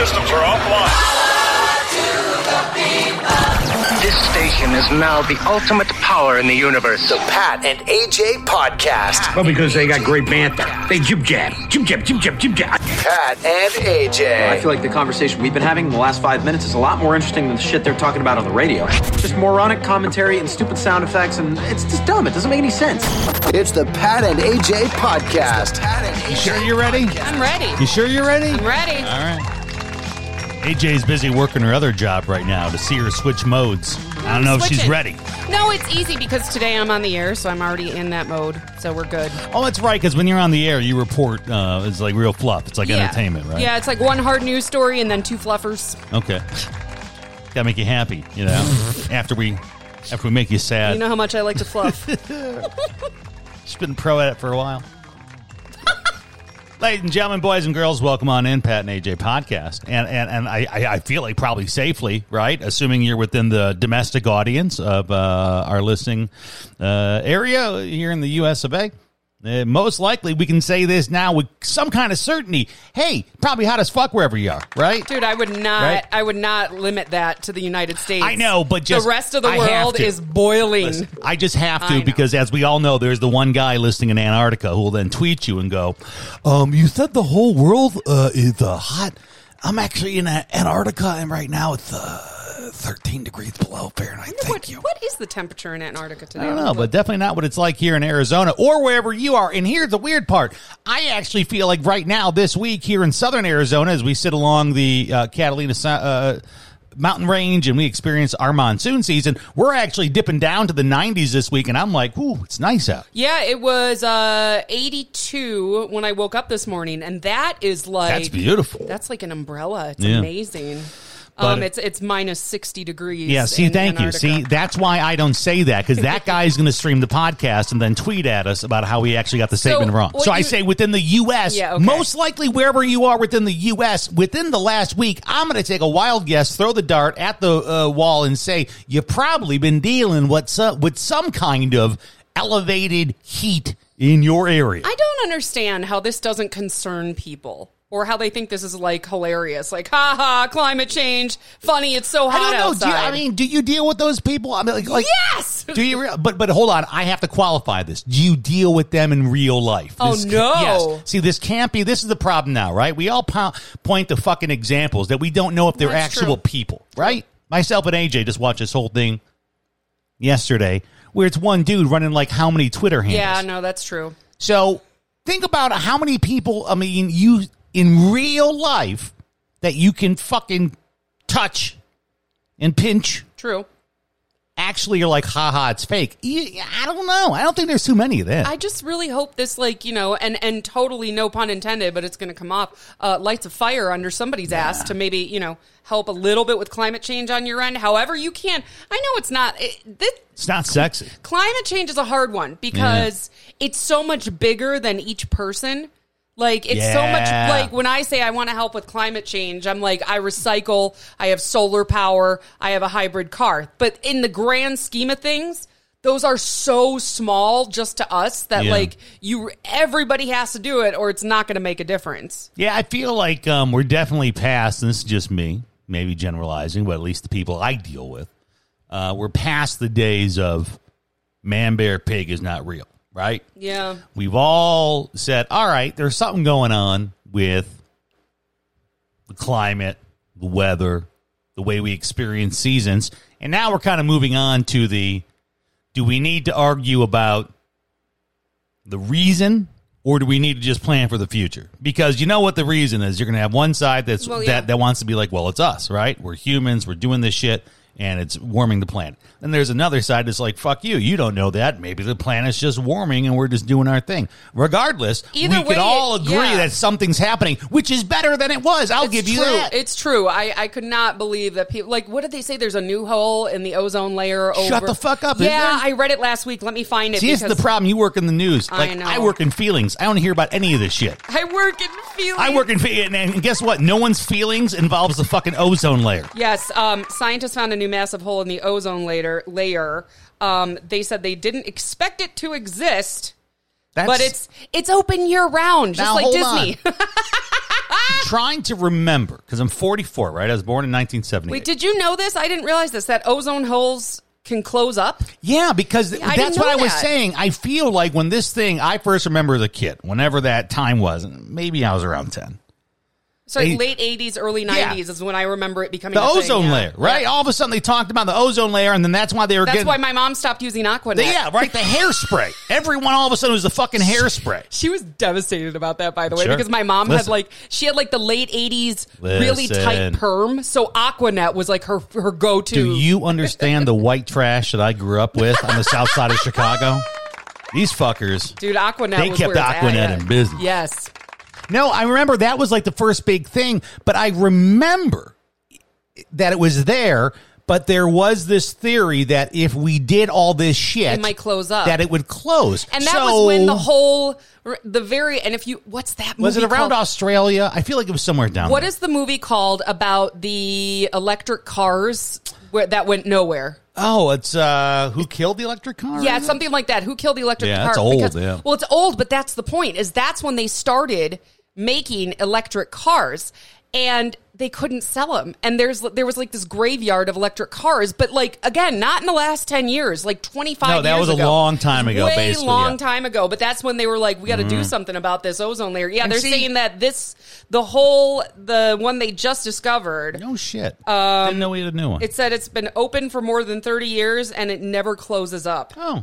systems are offline. This station is now the ultimate power in the universe. The Pat and AJ Podcast. Well, because they got great banter. They jib jab, jib jab, jib jab, jib jab. Pat and AJ. I feel like the conversation we've been having in the last five minutes is a lot more interesting than the shit they're talking about on the radio. Just moronic commentary and stupid sound effects, and it's just dumb. It doesn't make any sense. It's the Pat and AJ Podcast. Pat and AJ You sure you're ready? I'm ready. You sure you're ready? I'm ready. All right. AJ's busy working her other job right now to see her switch modes. I don't know if she's ready. No, it's easy because today I'm on the air, so I'm already in that mode. So we're good. Oh, that's right. Because when you're on the air, you report. Uh, it's like real fluff. It's like yeah. entertainment, right? Yeah, it's like one hard news story and then two fluffers. Okay. Gotta make you happy, you know. after we, after we make you sad. You know how much I like to fluff. She's been pro at it for a while. Ladies and gentlemen, boys and girls, welcome on in, Pat and AJ podcast. And and, and I, I feel like probably safely, right? Assuming you're within the domestic audience of uh, our listening uh, area here in the US of A. Uh, most likely, we can say this now with some kind of certainty. Hey, probably hot as fuck wherever you are, right? Dude, I would not Right? I would not limit that to the United States. I know, but just the rest of the I world is boiling. Listen, I just have to because, as we all know, there's the one guy listing in Antarctica who will then tweet you and go, "Um, you said the whole world uh, is uh, hot. I'm actually in uh, Antarctica, and right now it's uh, 13 degrees below Fahrenheit. Thank what, you." what is the temperature in Antarctica today? I don't know, but definitely not what it's like here in Arizona or wherever you are. And here's the weird part. I actually feel like right now, this week here in southern Arizona, as we sit along the uh, Catalina uh, mountain range and we experience our monsoon season, we're actually dipping down to the 90s this week. And I'm like, ooh, it's nice out. Yeah, it was uh, 82 when I woke up this morning, and that is like That's beautiful. That's like an umbrella. It's Yeah. amazing. Um, it's it's minus 60 degrees. Yeah, see, in thank you. See, that's why I don't say that because that guy is going to stream the podcast and then tweet at us about how we actually got the statement wrong. what So I say within the U.S., Yeah, okay. most likely wherever you are within the U.S., within the last week, I'm going to take a wild guess, throw the dart at the uh, wall, and say you've probably been dealing with with some kind of elevated heat in your area. I don't understand how this doesn't concern people. Or how they think this is like hilarious, like ha ha, climate change, funny. It's so I hot don't know. Do outside. you, I mean, do you deal with those people? I mean, like, like yes. Do you? But but hold on, I have to qualify this. Do you deal with them in real life? Oh, This no. Yes. See, this can't be. This is the problem now, right? We all po- point to fucking examples that we don't know if they're That's actual true. people, right? Myself and AJ just watched this whole thing yesterday, where it's one dude running like how many Twitter handles? Yeah, no, that's true. So think about how many people, I mean, you in real life that you can fucking touch and pinch True. actually you're like, haha, it's fake. I don't know. I don't think there's too many of that. I just really hope this, like you know, and and totally no pun intended, but it's going to come off uh, lights a fire under somebody's ass to maybe you know help a little bit with climate change on your end. However, you can. I know it's not. It, this, it's not sexy. climate change is a hard one because it's so much bigger than each person. Like it's so much like when I say I want to help with climate change, I'm like I recycle, I have solar power, I have a hybrid car. But in the grand scheme of things, those are so small just to us that Yeah. like you everybody has to do it or it's not going to make a difference. Yeah, I feel like um, we're definitely past, and this is just me, maybe generalizing, but at least the people I deal with, uh, we're past the days of man, bear, pig is not real, right? Yeah. We've all said, all right, there's something going on with the climate, the weather, the way we experience seasons. And now we're kind of moving on to the do we need to argue about the reason or do we need to just plan for the future? Because you know what the reason is. You're going to have one side that's Well, yeah. that, that wants to be like, well, it's us, right? We're humans, we're doing this shit, and it's warming the planet. And there's another side that's like, fuck you, you don't know that. Maybe the planet's just warming and we're just doing our thing. Regardless, Either we way, can all agree yeah. that something's happening, which is better than it was. I'll It's give you that. It's true. I, I could not believe that people like what did they say? There's a new hole in the ozone layer. Over. Shut the fuck up, Yeah. I read it last week. Let me find it. See, this is the problem. You work in the news. I Like, know. I work in feelings. I don't hear about any of this shit. I work in feelings. I work in fe- and, and guess what? No one's feelings involves the fucking ozone layer. Yes, um, scientists found a new massive hole in the ozone layer. Layer. Um, they said they didn't expect it to exist, That's, but it's it's open year round, just like Disney. trying to remember because I'm 44, right? I was born in 1970. Wait, did you know this? I didn't realize this. That ozone holes can close up. Yeah, because I that's what I know was saying. I feel like when this thing, I first remember as a kid, whenever that time was, maybe I was around 10. So late '80s, early Yeah. '90s is when I remember it becoming The a thing, ozone yeah. layer, right? Yeah. All of a sudden they talked about the ozone layer, and then that's why they were That's getting. why my mom stopped using Aquanet. yeah, right. The hairspray. Everyone all of a sudden was the fucking hairspray. She was devastated about that, by the way, Sure. because my mom had like she had like the late '80s really tight perm, so Aquanet was like her her go to. Do you understand the white trash that I grew up with on the south side of Chicago? These fuckers. Dude, Aquanet. They was kept where it's at, Aquanet yeah. in business. Yes, No, I remember that was like the first big thing, but I remember that it was there. But there was this theory that if we did all this shit, It might close up. That it would close, and that So- was when the whole the very and if you what's that movie was it around called? Australia? I feel like it was somewhere down. What there. is the movie called about the electric cars where, that went nowhere? Oh, it's uh, who killed the electric car? Yeah, something like that. Who killed the electric Yeah, car? that's old, Because- yeah. Well, it's old, but that's the point. Is that's when they started making electric cars, and they couldn't sell them. And there's there was like this graveyard of electric cars, but like again, not in the last ten years, like twenty five. No, that years was a long time ago, Way basically, long yeah. Mm-hmm. time ago. But that's when they were like, we got to do something about this ozone layer. Yeah, And they're see- saying that this the whole the one they just discovered. No shit. Didn't know we had a new one. It said it's been open for more than 30 years and it never closes up. oh,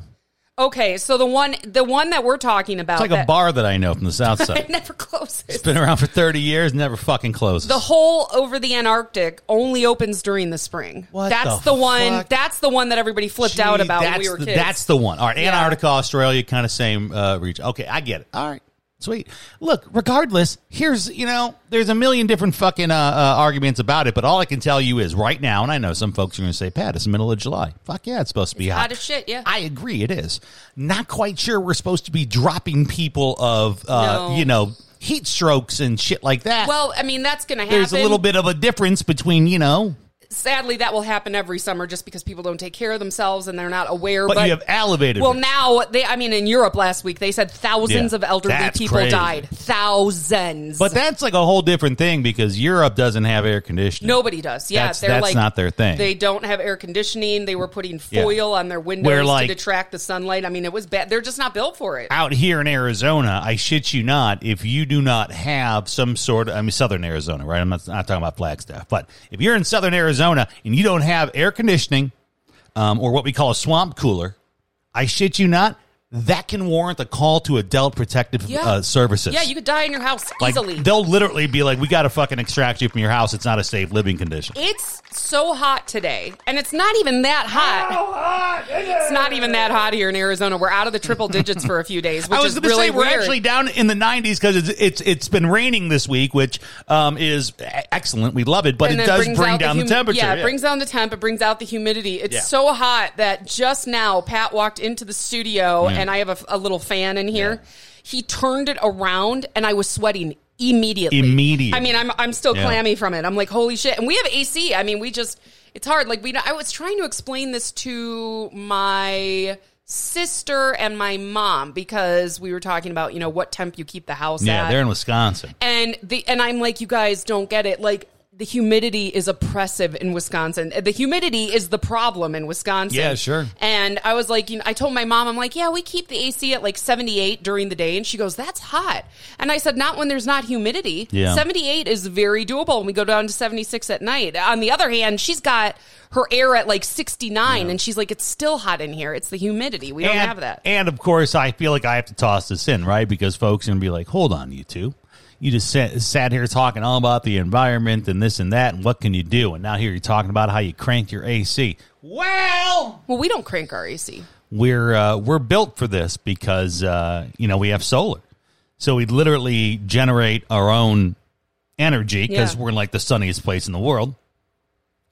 Okay, so the one the one that we're talking about it's like a bar that I know from the south it side. never closes. it's been around for thirty years, never fucking closes. The hole over the Antarctic only opens during the spring. What that's the the, one. That's the one that everybody flipped out about when we were the, kids. That's the one. All right, Yeah. Antarctica, Australia, kind of same uh, region. Okay, I get it. All right, sweet. Look, regardless, here's you know, there's a million different fucking uh, uh, arguments about it, but all I can tell you is right now, and I know some folks are going to say, "Pat, it's the middle of July." Fuck yeah, it's supposed to be hot. hot as shit, yeah. I agree, it is. Not quite sure we're supposed to be dropping people of uh, No. you know heat strokes and shit like that. well, I mean, that's going to happen. there's a little bit of a difference between you know, Sadly, that will happen every summer just because people don't take care of themselves and they're not aware. but, But, you have elevated. Well, now they. I mean, in Europe last week, they said thousands Yeah, of elderly people crazy. died. Thousands. But that's like a whole different thing because Europe doesn't have air conditioning. Nobody does. Yeah, That's- they're that's like not their thing. They don't have air conditioning. They were putting Yeah. foil on their windows Where, like- to detract the sunlight. I mean, it was bad. They're just not built for it. Out here in Arizona, I shit you not, if you do not have some sort of, I mean, southern Arizona, right? I'm not, not talking about Flagstaff, but if you're in southern Arizona and you don't have air conditioning um, or what we call a swamp cooler, I shit you not, that can warrant a call to adult protective Yeah. uh, services. Yeah, you could die in your house like, easily. They'll literally be like, we got to fucking extract you from your house. It's not a safe living condition. It's so hot today, and it's not even that hot. It's not even that hot here in Arizona. We're out of the triple digits for a few days, which I was is going to really say we're weird. actually down in the 90s because it's, it's it's been raining this week, which um, is e- excellent. We love it, but And it does bring down the, hum- temperature. Yeah, it brings down the temp. It brings out the humidity. It's Yeah. so hot that just now Pat walked into the studio, and I have a, a little fan in here. He turned it around, and I was sweating immediately. Immediately. I mean, I'm I'm still Yeah. clammy from it. I'm like, holy shit! And we have AC. I mean, we just it's hard. Like we, I was trying to explain this to my sister and my mom because we were talking about you know what temp you keep the house at. yeah, at they're in Wisconsin. and the and I'm like, you guys don't get it. Like the humidity is oppressive in Wisconsin. The humidity is the problem in Wisconsin. Yeah, sure. And I was like, you know, I told my mom, I'm like, yeah, we keep the AC at like 78 during the day, and she goes, that's hot. And I said, not when there's not humidity. Yeah. 78 is very doable, and we go down to 76 at night. On the other hand, she's got her air at like 69, and she's like, it's still hot in here. It's the humidity. We don't and, have that. And of course, I feel like I have to toss this in, right? Because folks are going to be like, hold on, you two. You just sat, sat here talking all about the environment and this and that, and what can you do? And now here you're talking about how you crank your AC. Well, well, we don't crank our AC. we're uh, we're built for this because uh, you know we have solar, so we literally generate our own energy because Yeah. we're in like the sunniest place in the world,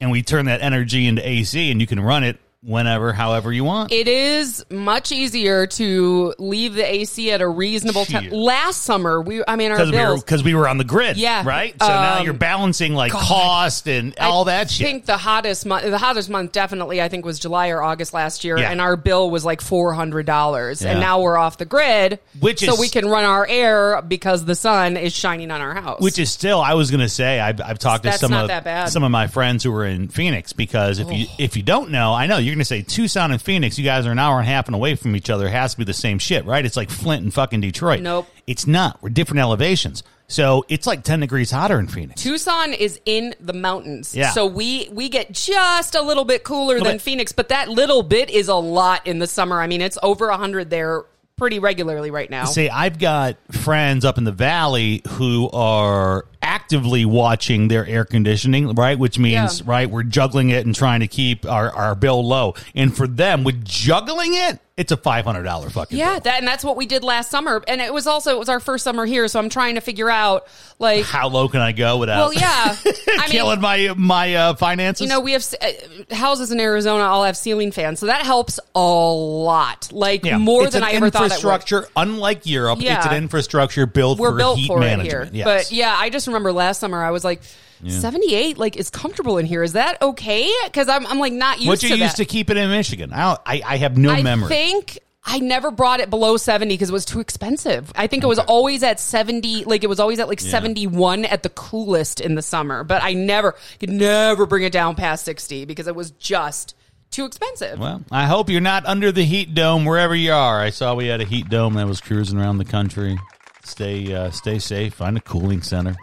and we turn that energy into AC, and you can run it whenever, however you want. It is much easier to leave the AC at a reasonable time. Last summer, we I mean our we were bills. because we were on the grid, Yeah. right. So now Um, you're balancing like God. cost and all that I think the hottest month, the hottest month definitely, I think was July or August last year, Yeah. and our bill was like four hundred dollars, Yeah. and now we're off the grid, Which so is- we can run our air because the sun is shining on our house. Which is still, I was going to say, I've, I've talked to some of some of my friends who are in Phoenix because if you if you don't know, I know you're going to say Tucson and Phoenix, you guys are an hour and a half and away from each other. It has to be the same shit, right? It's like Flint and fucking Detroit. Nope. it's not. We're different elevations, so it's like ten degrees hotter in Phoenix. Tucson is in the mountains, Yeah. so we we get just a little bit cooler than bit. Phoenix, but that little bit is a lot in the summer. I mean, it's over hundred there pretty regularly right now. Say, I've got friends up in the valley who are actively watching their air conditioning, right? Which means, Yeah. right, we're juggling it and trying to keep our, our bill low. And for them, with juggling it, it's a five hundred dollar fucking Yeah, bill. that and that's what we did last summer, and it was also it was our first summer here, so I'm trying to figure out like, How low can I go without? well, yeah, I mean, killing my my uh, finances. you know, we have uh, houses in Arizona all have ceiling fans, so that helps a lot, like Yeah. more It's than an I ever thought infrastructure. Unlike Europe, Yeah. it's an infrastructure built We're for built heat for it management. here, Yes. but yeah, I just remember last summer I was like. 78 like is comfortable in here is that okay because I'm, I'm like not used what you to used that to keep it in Michigan? I don't- I, I have no memory. I memory. think I never brought it below 70 because it was too expensive. I think it was always at 70, like it was always at like 71 at the coolest in the summer, but I never could never bring it down past 60 because it was just too expensive. Well, I hope you're not under the heat dome wherever you are. I saw we had a heat dome that was cruising around the country. Stay uh, stay safe. Find a cooling center.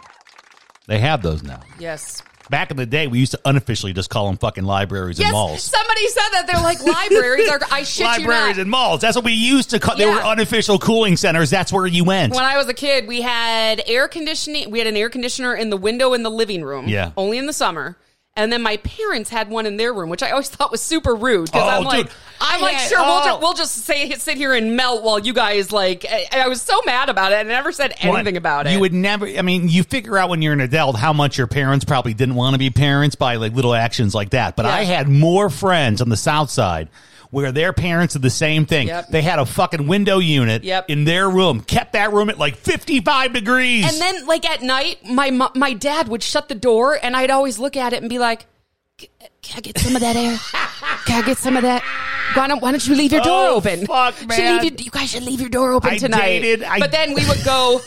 They have those now. Yes. Back in the day, we used to unofficially just call them fucking libraries Yes, and malls. somebody said that they're like libraries are. I shit libraries you not. and malls. That's what we used to call. They Yeah. were unofficial cooling centers. That's where you went. When I was a kid, we had air conditioning. We had an air conditioner in the window in the living room. Yeah. Only in the summer. And then my parents had one in their room, which I always thought was super rude because Oh, I'm like, dude. I'm like, had- sure, we'll, oh. ju- we'll just say sit here and melt while you guys like. I, I was so mad about it. and I never said anything One, about it. You would never. I mean, you figure out when you're an adult how much your parents probably didn't want to be parents by like little actions like that. But Yeah. I had more friends on the South Side where their parents did the same thing. Yep. They had a fucking window unit Yep. in their room, kept that room at like 55 degrees. and then like at night, my my dad would shut the door, and I'd always look at it and be like. Can I get some of that air? Can I get some of that? Why don't Why don't you leave your door Oh, open? fuck, man. leave your- you guys should leave your door open I tonight. dated- I- but then we would go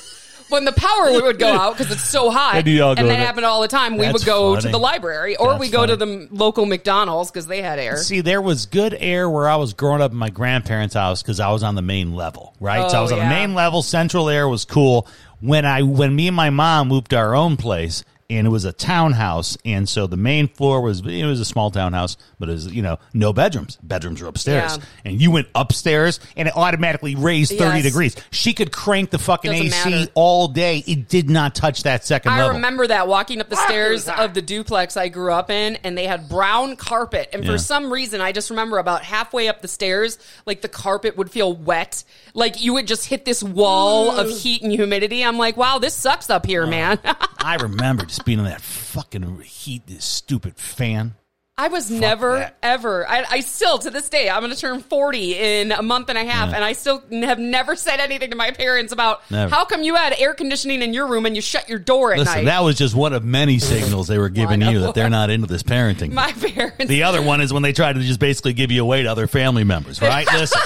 when the power would go out because it's so hot, And and that happened all the time. We That's would go to the library, or That's we go to the local McDonald's because they had air. See, there was good air where I was growing up in my grandparents' house because I was on the main level, right? so I Oh, was on yeah. the main level. Central air was cool. When I when me and my mom moved to our own place, and it was a townhouse, and so the main floor was it was a small townhouse, but it was you know no bedrooms. Bedrooms were upstairs, Yeah. and you went upstairs, and it automatically raised thirty Yes. degrees. She could crank the fucking Doesn't AC matter. all day. It did not touch that second I level. remember that walking up the stairs of the duplex I grew up in, and they had brown carpet. And Yeah. for some reason, I just remember about halfway up the stairs, like the carpet would feel wet. Like you would just hit this wall of mm. heat and humidity. I'm like, wow, this sucks up here, man. I remember just being in that fucking heat, this stupid fan. I was never that. ever. I, I still to this day. I'm going to turn 40 in a month and a half, Yeah. and I still have never said anything to my parents about Never. how come you had air conditioning in your room and you shut your door at Listen, night. that was just one of many signals they were giving you that they're not into this parenting. my parents. the other one is when they try to just basically give you away to other family members, right? Listen,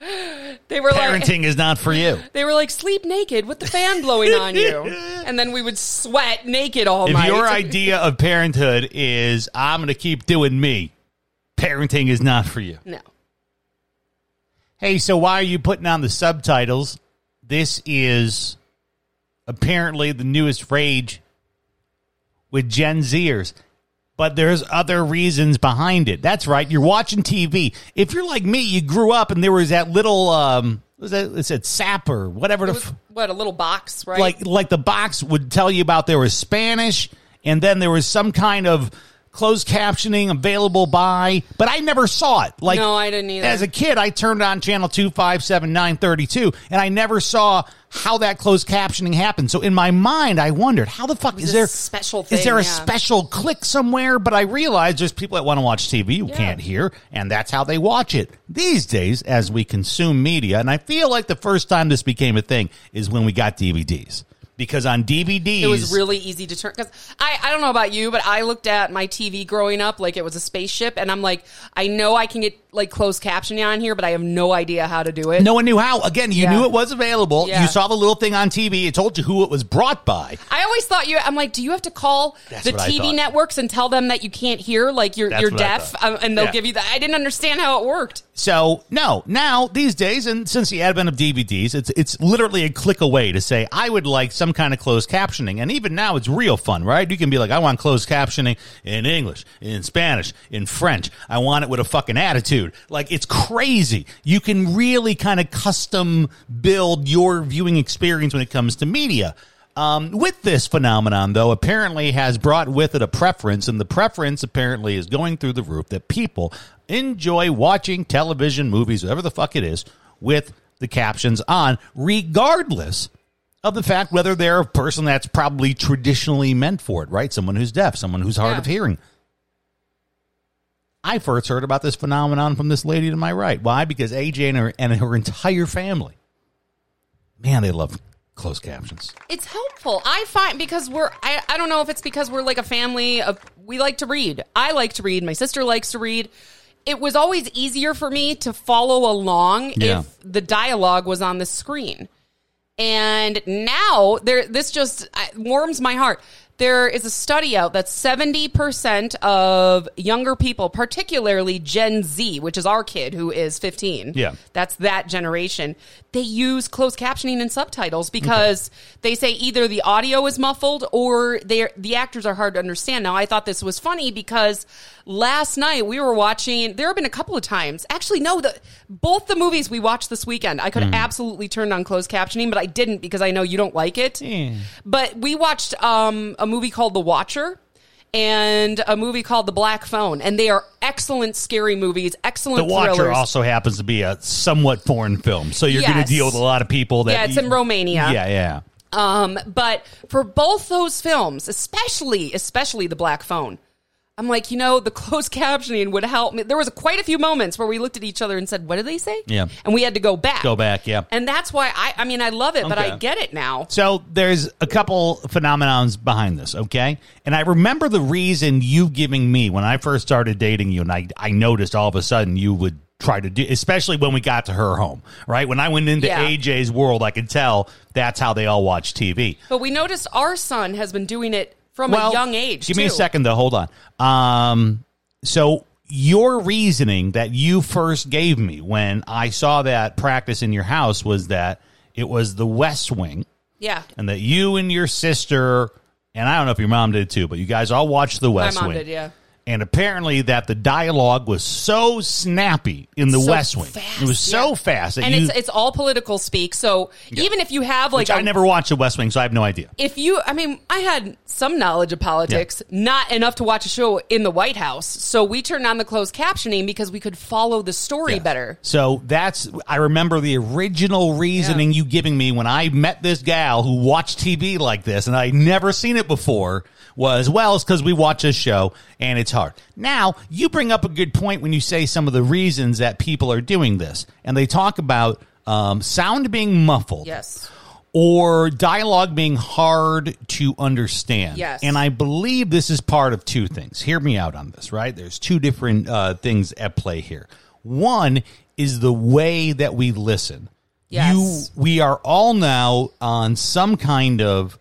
they were like, parenting is not for you. They were like, sleep naked with the fan blowing on you. And then we would sweat naked all If night. your idea of parenthood is I'm going to keep doing me, parenting is not for you. No. Hey, so why are you putting on the subtitles? This is apparently the newest rage with Gen Zers. But there's other reasons behind it. That's right. You're watching TV. If you're like me, you grew up and there was that little um what was that it said sapper, whatever It the f- what, a little box, right? like like the box would tell you about there was Spanish and then there was some kind of closed captioning available by, but I never saw it. Like No, I didn't either. As a kid, I turned on channel two five seven nine thirty two, and I never saw how that closed captioning happened. So in my mind, I wondered how the fuck is there special Is there a yeah. special click somewhere? But I realized there's people that want to watch TV you Yeah. can't hear, and that's how they watch it these days as we consume media. And I feel like the first time this became a thing is when we got DVDs. Because on DVDs, It was really easy to turn because I, I don't know about you, but I looked at my TV growing up like it was a spaceship, and I'm like, I know I can get like closed captioning on here, but I have no idea how to do it. no one knew how. Again, you Yeah. knew it was available. Yeah. You saw the little thing on TV. It told you who it was brought by. I always thought you. I'm like, do you have to call That's the TV networks and tell them that you can't hear, like you're That's you're deaf, um, and they'll Yeah. give you that. I didn't understand how it worked. So no, now these days, and since the advent of DVDs, it's it's literally a click away to say I would like some kind of closed captioning, and even now it's real fun, right? You can be like, I want closed captioning in English, in Spanish, in French. I want it with a fucking attitude. Like it's crazy. You can really kind of custom build your viewing experience when it comes to media. Um, with this phenomenon, though, apparently has brought with it a preference, and the preference apparently is going through the roof that people enjoy watching television, movies, whatever the fuck it is, with the captions on, regardless of the fact whether they're a person that's probably traditionally meant for it, right? Someone who's deaf, someone who's hard Yeah. of hearing. I first heard about this phenomenon from this lady to my right. Why? Because AJ and her, and her entire family, man, they love closed captions. It's helpful. I find because we're I, I don't know if it's because we're like a family of we like to read. I like to read. My sister likes to read. It was always easier for me to follow along Yeah. if the dialogue was on the screen. And now there this just warms my heart. There is a study out that 70% of younger people, particularly Gen Z, which is our kid who is 15. Yeah. That's that generation. They use closed captioning and subtitles because they say either the audio is muffled or they the actors are hard to understand. Now, I thought this was funny because last night we were watching. There have been a couple of times, actually, no, the both the movies we watched this weekend. I could Hmm. absolutely turn on closed captioning, but I didn't because I know you don't like it. But we watched um, a movie called The Watcher. And a movie called The Black Phone, and they are excellent scary movies, excellent The Watcher thrillers. also happens to be a somewhat foreign film, so you're going to deal with a lot of people that. Yeah, it's in Romania. Yeah, yeah. Um, but for both those films, especially especially the Black Phone, I'm like, you know, the closed captioning would help me. There was quite a few moments where we looked at each other and said, "What did they say?" Yeah. and we had to go back. Go back, yeah. And that's why I, I mean, I love it, but I get it now. So there's a couple phenomenons behind this, okay? And I remember the reason you giving me when I first started dating you, and I I noticed all of a sudden you would try to do, especially when we got to her home, right? When I went into Yeah. AJ's world, I could tell that's how they all watch TV. But we noticed our son has been doing it from a young age. Give me a second though. Hold on. Um, so your reasoning that you first gave me when I saw that practice in your house was that it was the West Wing, Yeah, and that you and your sister, and I don't know if your mom did too, but you guys all watched the West mom Wing. did, yeah. And apparently, that the dialogue was so snappy in the So West Wing. fast, it was so yeah. fast that and you. it's it's all political speak. So even if you have like which I a- never watched the West Wing, so I have no idea. if you i mean i had some knowledge of politics not enough to watch a show in the white house so we turned on the closed captioning because we could follow the story Yeah. better So that's I remember the original reasoning you giving me when I met this gal who watched TV like this and I'd never seen it before was well it's because we watch this show and it's hard. Now you bring up a good point when you say some of the reasons that people are doing this and they talk about um, sound being muffled yes or dialogue being hard to understand. Yes. And I believe this is part of two things. Hear me out on this, right? There's two different uh, things at play here. One is the way that we listen. Yes. You, we are all now on some kind of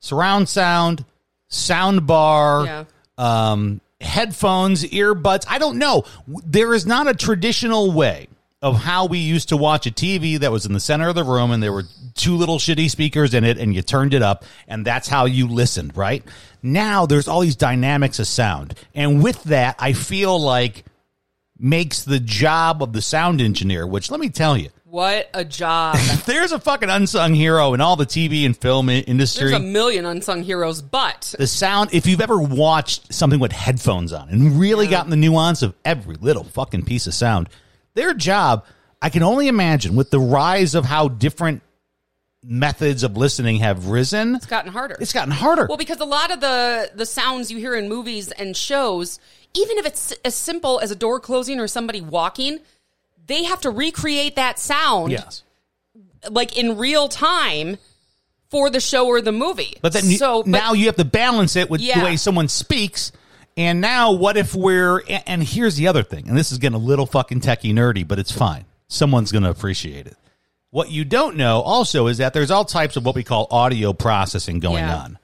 surround sound, sound bar, Yeah. um, headphones, earbuds. I don't know. There is not a traditional way of how we used to watch a TV that was in the center of the room and there were two little shitty speakers in it and you turned it up and that's how you listened, right? Now there's all these dynamics of sound. And with that, I feel like makes the job of the sound engineer, which let me tell you, What a job. There's a fucking unsung hero in all the TV and film industry. There's a million unsung heroes, but the sound, if you've ever watched something with headphones on and really gotten the nuance of every little fucking piece of sound, their job, I can only imagine with the rise of how different methods of listening have risen, it's gotten harder. it's gotten harder. Well, because a lot of the the sounds you hear in movies and shows, even if it's as simple as a door closing or somebody walking, they have to recreate that sound yes. like in real time for the show or the movie. But then so but- now you have to balance it with Yeah. the way someone speaks. And now, what if we're? And here's the other thing, and this is getting a little fucking techie nerdy, but it's fine. Someone's going to appreciate it. What you don't know also is that there's all types of what we call audio processing going Yeah. on.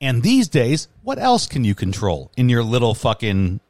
And these days, what else can you control in your little fucking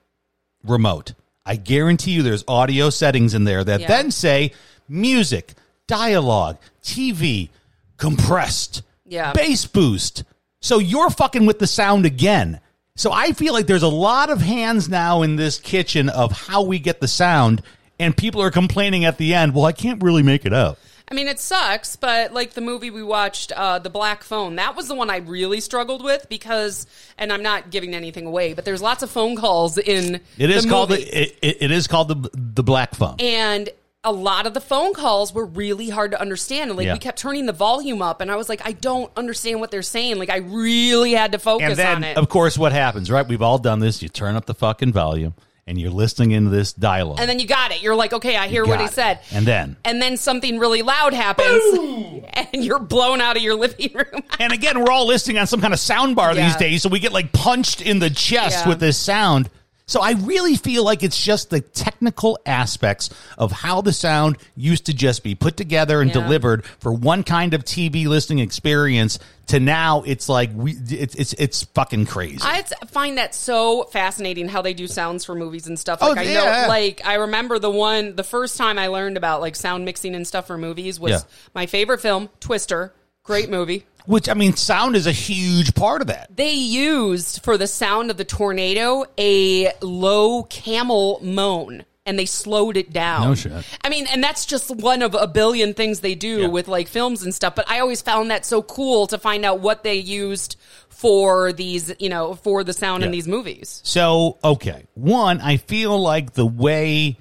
remote? I guarantee you there's audio settings in there that Yeah. then say music, dialogue, TV, compressed, Yeah. bass boost. So you're fucking with the sound again. So I feel like there's a lot of hands now in this kitchen of how we get the sound, and people are complaining at the end, well, I can't really make it out. I mean, it sucks, but like the movie we watched, uh, The Black Phone, that was the one I really struggled with because, and I'm not giving anything away, but there's lots of phone calls in It is the called movie. the, it, it, it is called the the black phone. and a lot of the phone calls were really hard to understand. And like Yeah. we kept turning the volume up, and I was like, I don't understand what they're saying. Like I really had to focus And then, on it. of course, what happens, right? We've all done this. You turn up the fucking volume and you're listening into this dialogue. and then you got it. You're like, okay, I hear what he it. said. And then, and then something really loud happens, and you're blown out of your living room. and again, we're all listening on some kind of sound bar Yeah. these days, so we get like punched in the chest Yeah. with this sound. So I really feel like it's just the technical aspects of how the sound used to just be put together and Yeah. delivered for one kind of TV listening experience to now it's like we it's it's it's fucking crazy. I find that so fascinating how they do sounds for movies and stuff. Oh, Like I yeah. know, like I remember the one, the first time I learned about like sound mixing and stuff for movies was Yeah. my favorite film, Twister. Great movie. Which I mean, sound is a huge part of that. They used for the sound of the tornado a low camel moan. And they slowed it down. No shit. I mean, and that's just one of a billion things they do Yeah. with like films and stuff. But I always found that so cool to find out what they used for these, you know, for the sound in these movies. So, okay. One, I feel like the way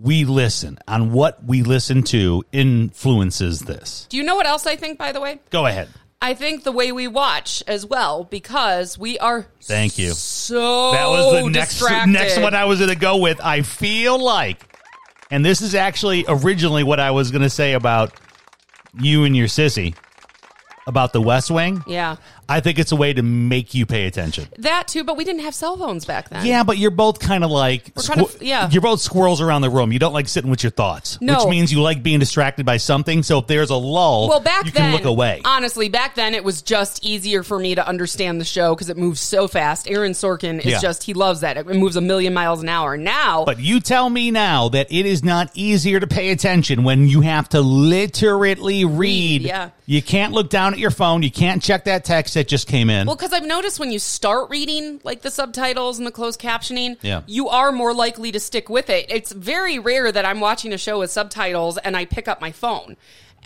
we listen on what we listen to influences this. Do you know what else I think, by the way? Go ahead. I think the way we watch as well, because we are Thank you. so That was the next distracted. next one I was going to go with. I feel like, and this is actually originally what I was going to say about you and your sissy about the West Wing. yeah, I think it's a way to make you pay attention. that too. But we didn't have cell phones back then. Yeah, but you're both kind of like We're kind of- yeah. You're both squirrels around the room. You don't like sitting with your thoughts, No. which means you like being distracted by something. So if there's a lull, Well, back you then, can look away. Honestly, back then it was just easier for me to understand the show because it moves so fast. Aaron Sorkin is Yeah. just he loves that. It moves a million miles an hour. Now, But you tell me now that it is not easier to pay attention when you have to literally read. yeah. You can't look down at your phone. You can't check that text that just came in. Well, because I've noticed when you start reading like the subtitles and the closed captioning, Yeah. you are more likely to stick with it. It's very rare that I'm watching a show with subtitles and I pick up my phone.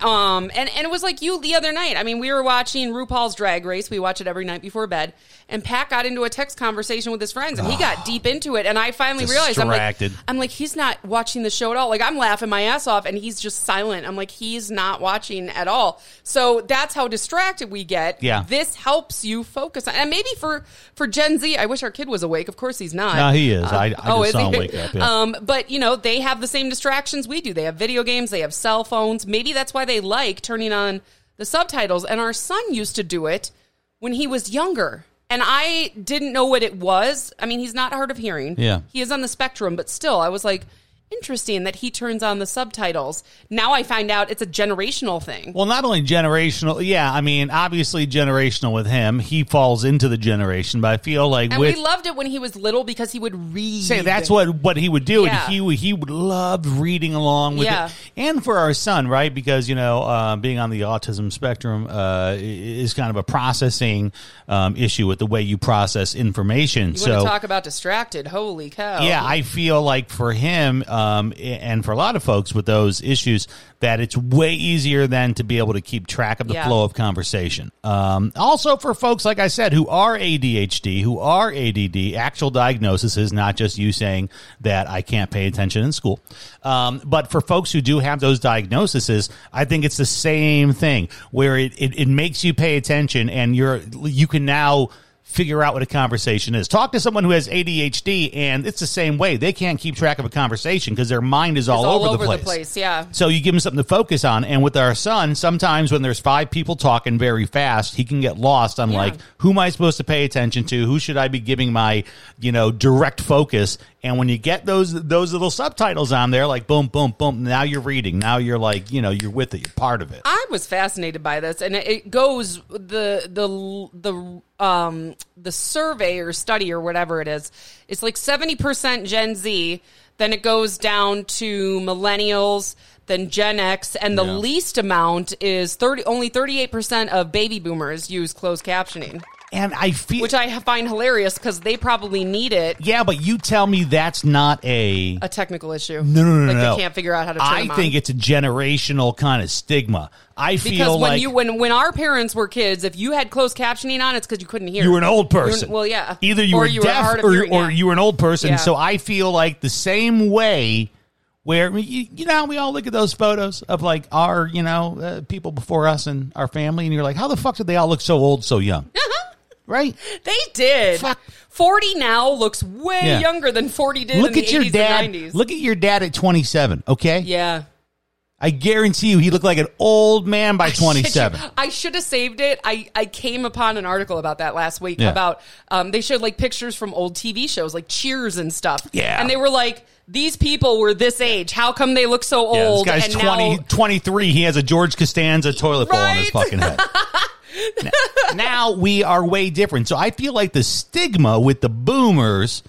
Um, and, and it was like you the other night. I mean, we were watching RuPaul's Drag Race. We watch it every night before bed. And Pat got into a text conversation with his friends and he got deep into it. And I finally realized I'm like, Distracted. I'm like, he's not watching the show at all. Like, I'm laughing my ass off and he's just silent. I'm like, he's not watching at all. So that's how distracted we get. Yeah. This helps you focus on, and maybe for, for Gen Z, I wish our kid was awake. Of course he's not. No, he is. I- I just is saw him he? wake up, yeah. Um, but you know, they have the same distractions we do. They have video games, they have cell phones. Maybe that's why they like turning on the subtitles. And our son used to do it when he was younger. And I didn't know what it was. I mean, he's not hard of hearing. Yeah. He is on the spectrum, but still, I was like, interesting that he turns on the subtitles. Now I find out it's a generational thing. Well, not only generational, yeah. I mean, obviously generational with him. He falls into the generation, but I feel like and with we loved it when he was little because he would read. say that's what what he would do, Yeah. and he would- he would love reading along with Yeah. it. And for our son, right? Because you know, uh, being on the autism spectrum uh, is kind of a processing um, issue with the way you process information. You so want to talk about distracted? Holy cow! yeah, I feel like for him, um, and for a lot of folks with those issues, that it's way easier than to be able to keep track of the Yeah. flow of conversation. Um, also, for folks like I said who are ADHD, who are ADD, actual diagnosis is not just you saying that I can't pay attention in school. Um, but for folks who do have those diagnoses, I think it's the same thing where it, it, it makes you pay attention and you're you can now figure out what a conversation is. Talk to someone who has ADHD and it's the same way. They can't keep track of a conversation because their mind is all, all over, over the the place. place, yeah. So you give them something to focus on. And with our son, sometimes when there's five people talking very fast, he can get lost on Yeah. like, who am I supposed to pay attention to? Who should I be giving my, you know, direct focus? And when you get those those little subtitles on there, like boom, boom, boom, now you're reading. Now you're like, you know, you're with it. You're part of it. I was fascinated by this, and it- goes the the the um the survey or study or whatever it is. It's like seventy percent Gen Z. Then it goes down to millennials, then Gen X, and the Yeah. least amount is thirty. Only thirty eight percent of baby boomers use closed captioning, And I feel which I find hilarious because they probably need it. Yeah, but you tell me that's not a A technical issue. no, no, no, like no. they can't figure out how to. Turn I them on. think it's a generational kind of stigma. I Because feel when like you when when our parents were kids, if you had closed captioning on, it's because you couldn't hear. you were an old were- person. well, yeah. Either you Or were you deaf of or, or you were an old person. Yeah. So I feel like the same way where you, you know we all look at those photos of like our you know uh, people before us and our family, and you're like, how the fuck did they all look so old so young? Right? They did. Fuck. Forty now looks way Yeah. younger than forty did Look in the at your 80s dad. Look at your dad at 27. Okay, yeah. I guarantee you, he looked like an old man by 27. I should have saved it. I, I came upon an article about that last week Yeah. about um, they showed like pictures from old TV shows like Cheers and stuff. Yeah. and they were like, these people were this age. How come they look so Yeah, this old? guy's and 20, now 23. He has a George Costanza toilet bowl on his fucking head. now, now we are way different. So I feel like the stigma with the boomers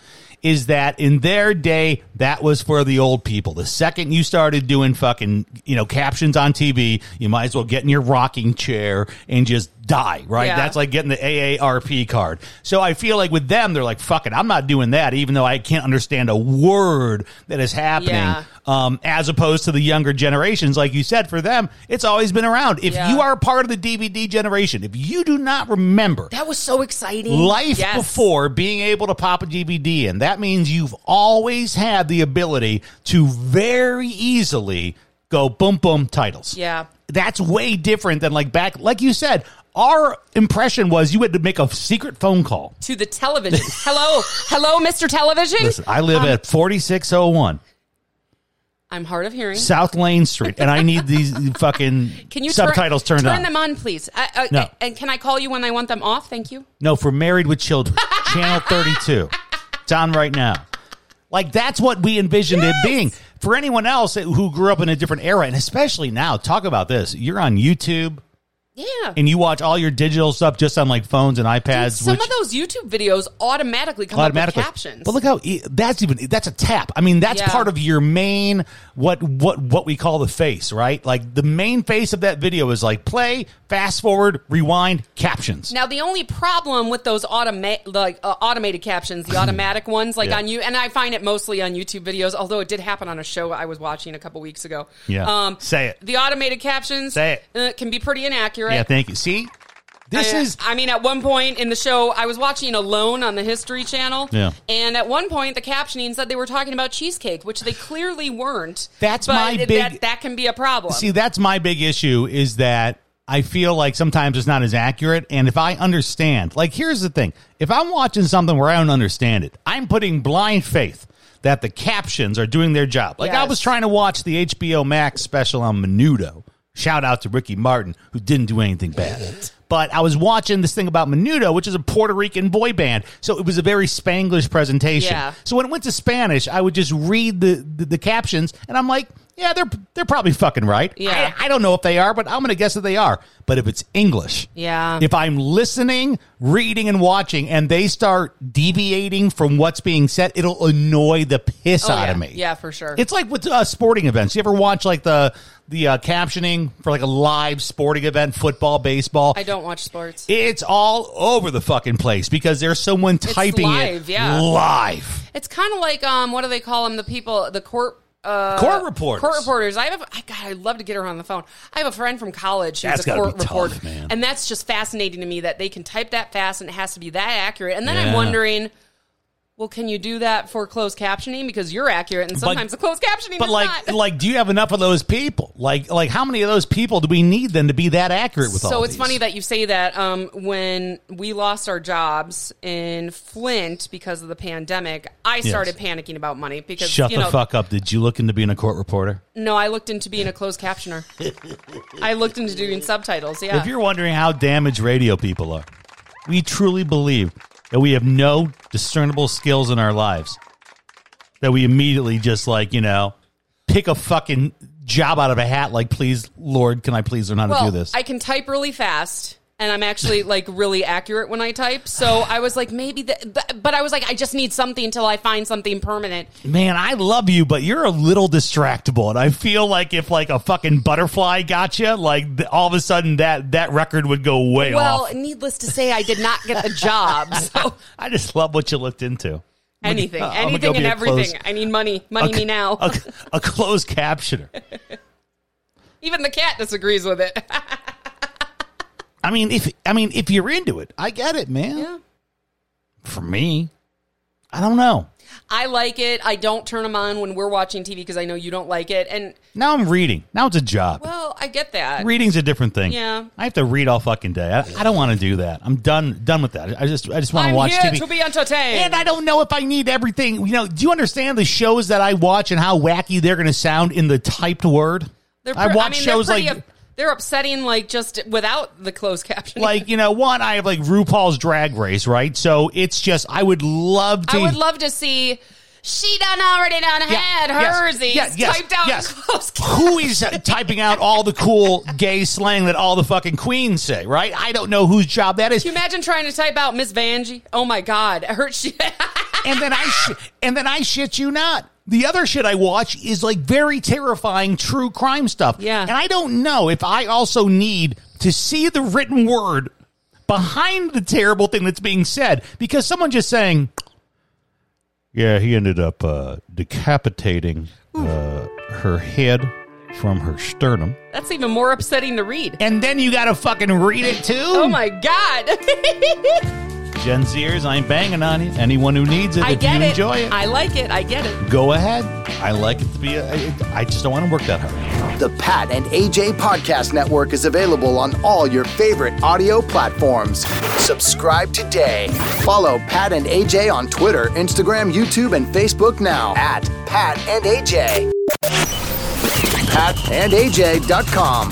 is that in their day, that was for the old people. The second you started doing fucking, you know, captions on TV, you might as well get in your rocking chair and just die, right? Yeah. That's like getting the AARP card. So I feel like with them, they're like, fuck it, I'm not doing that, even though I can't understand a word that is happening. Yeah. Um, as opposed to the younger generations, like you said, for them, it's always been around. If Yeah. you are part of the DVD generation, if you do not remember that was so exciting. life Yes. before being able to pop a DVD in, that means you've always had the ability to very easily go boom boom titles. Yeah. That's way different than like back, like you said. Our impression was you had to make a secret phone call. to the television. hello, hello, Mr. Television. Listen, I live Um, at 4601 I'm hard of hearing. South Lane Street, and I need these fucking Can you turn- subtitles turned turn on. them on, please? Uh, uh, No. And can I call you when I want them off? Thank you. No, for Married with Children, Channel 32. It's on right now. Like that's what we envisioned it being. For anyone else who grew up in a different era, and especially now, talk about this. You're on YouTube Yeah. and you watch all your digital stuff just on like phones and iPads. Some which of those YouTube videos automatically come automatically. up with captions. But look how e- that's even that's a tap. I mean, that's Yeah. part of your main what what what we call the face, right? Like the main face of that video is like play, fast forward, rewind, captions. now the only problem with those automa- like uh, automated captions, the automatic ones, like Yeah. on you, and I find it mostly on YouTube videos. Although it did happen on a show I was watching a couple weeks ago. Yeah. Um, Say it. The automated captions Say it. Uh, can be pretty inaccurate. Yeah, thank you. See, this I, uh, is I mean, at one point in the show, I was watching Alone on the History Channel. Yeah. And at one point, the captioning said they were talking about cheesecake, which they clearly weren't. That's but my big- That, that can be a problem. See, that's my big issue is that I feel like sometimes it's not as accurate. And if I understand, like, here's the thing if I'm watching something where I don't understand it, I'm putting blind faith that the captions are doing their job. Like, I was trying to watch the HBO Max special on Menudo. Shout out to Ricky Martin, who didn't do anything bad. But I was watching this thing about Menudo, which is a Puerto Rican boy band. So it was a very Spanglish presentation. Yeah. So when it went to Spanish, I would just read the, the, the captions, and I'm like, yeah, they're they're probably fucking right. Yeah. I, I don't know if they are, but I'm going to guess that they are. But if it's English, Yeah. if I'm listening, reading, and watching, and they start deviating from what's being said, it'll annoy the piss Oh, out yeah. of me. Yeah, for sure. It's like with uh, sporting events. You ever watch like the the uh, captioning for like a live sporting event, football, baseball? I don't watch sports. It's all over the fucking place because there's someone typing live, it yeah. live. It's kind of like um, what do they call them? The people, the court uh, Court reporters. Court reporters. I have. A, I, God, I'd love to get her on the phone. I have a friend from college who's That's a court tough, reporter, man. and that's just fascinating to me that they can type that fast and it has to be that accurate. And then I'm wondering. Well, can you do that for closed captioning because you're accurate, and sometimes the closed captioning But is like, not. like, do you have enough of those people? Like, like, how many of those people do we need then to be that accurate with all? This? So it's these? funny that you say that. Um, when we lost our jobs in Flint because of the pandemic, I started panicking about money because Shut you the fuck up. Did you look into being a court reporter? No, I looked into being a closed captioner. I looked into doing subtitles. Yeah. If you're wondering how damaged radio people are, we truly believe that we have no discernible skills in our lives. That we immediately just like, you know, pick a fucking job out of a hat like, please, Lord, can I please learn how to well, do this? I can type really fast. And I'm actually like really accurate when I type. So I was like, maybe that, but, but I was like, I just need something until I find something permanent. Man, I love you, but you're a little distractible, and I feel like if like a fucking butterfly got you, like th- all of a sudden that that record would go way Well, off. Well, needless to say, I did not get the job. So I just love what you looked into. anything, uh, I'm anything go and everything. closed- I need money. Money me now. A, a closed captioner. Even the cat disagrees with it. I mean, if I mean if you're into it, I get it, man. yeah. For me, I don't know. I like it. I don't turn them on when we're watching TV because I know you don't like it. And Now I'm reading. Now it's a job. well, I get that. Reading's a different thing. Yeah. I have to read all fucking day. I, I don't want to do that. I'm done done with that. I just I just want to watch here TV. to be entertained. And I don't know if I need everything. You know, do you understand the shows that I watch and how wacky they're going to sound in the typed word? They're I watch mean, shows like up- they're upsetting, like just without the closed captioning. like you know, one I have like RuPaul's Drag Race, right? So it's just I would love to. I would love to see. She done already done had hers yes, yes, typed out yes. closed Who is typing out all the cool gay slang that all the fucking queens say, right? I don't know whose job that is. Can you imagine trying to type out Miss Vanjie? Oh my God, her shit. and then I sh- and then I shit you not. The other shit I watch is like very terrifying true crime stuff. Yeah. And I don't know if I also need to see the written word behind the terrible thing that's being said because someone just saying, "Yeah, he ended up uh, decapitating uh, her head from her sternum," That's even more upsetting to read. and then you got to fucking read it too. Oh my God. Gen Zers, I'm banging on you. Anyone who needs it, I if get you it. enjoy it, I like it. I get it. go ahead. I like it to be. A, I I just don't want to work that hard. The Pat and AJ Podcast Network is available on all your favorite audio platforms. Subscribe today. Follow Pat and AJ on Twitter, Instagram, YouTube, and Facebook now at Pat and AJ. PatandAJ.com.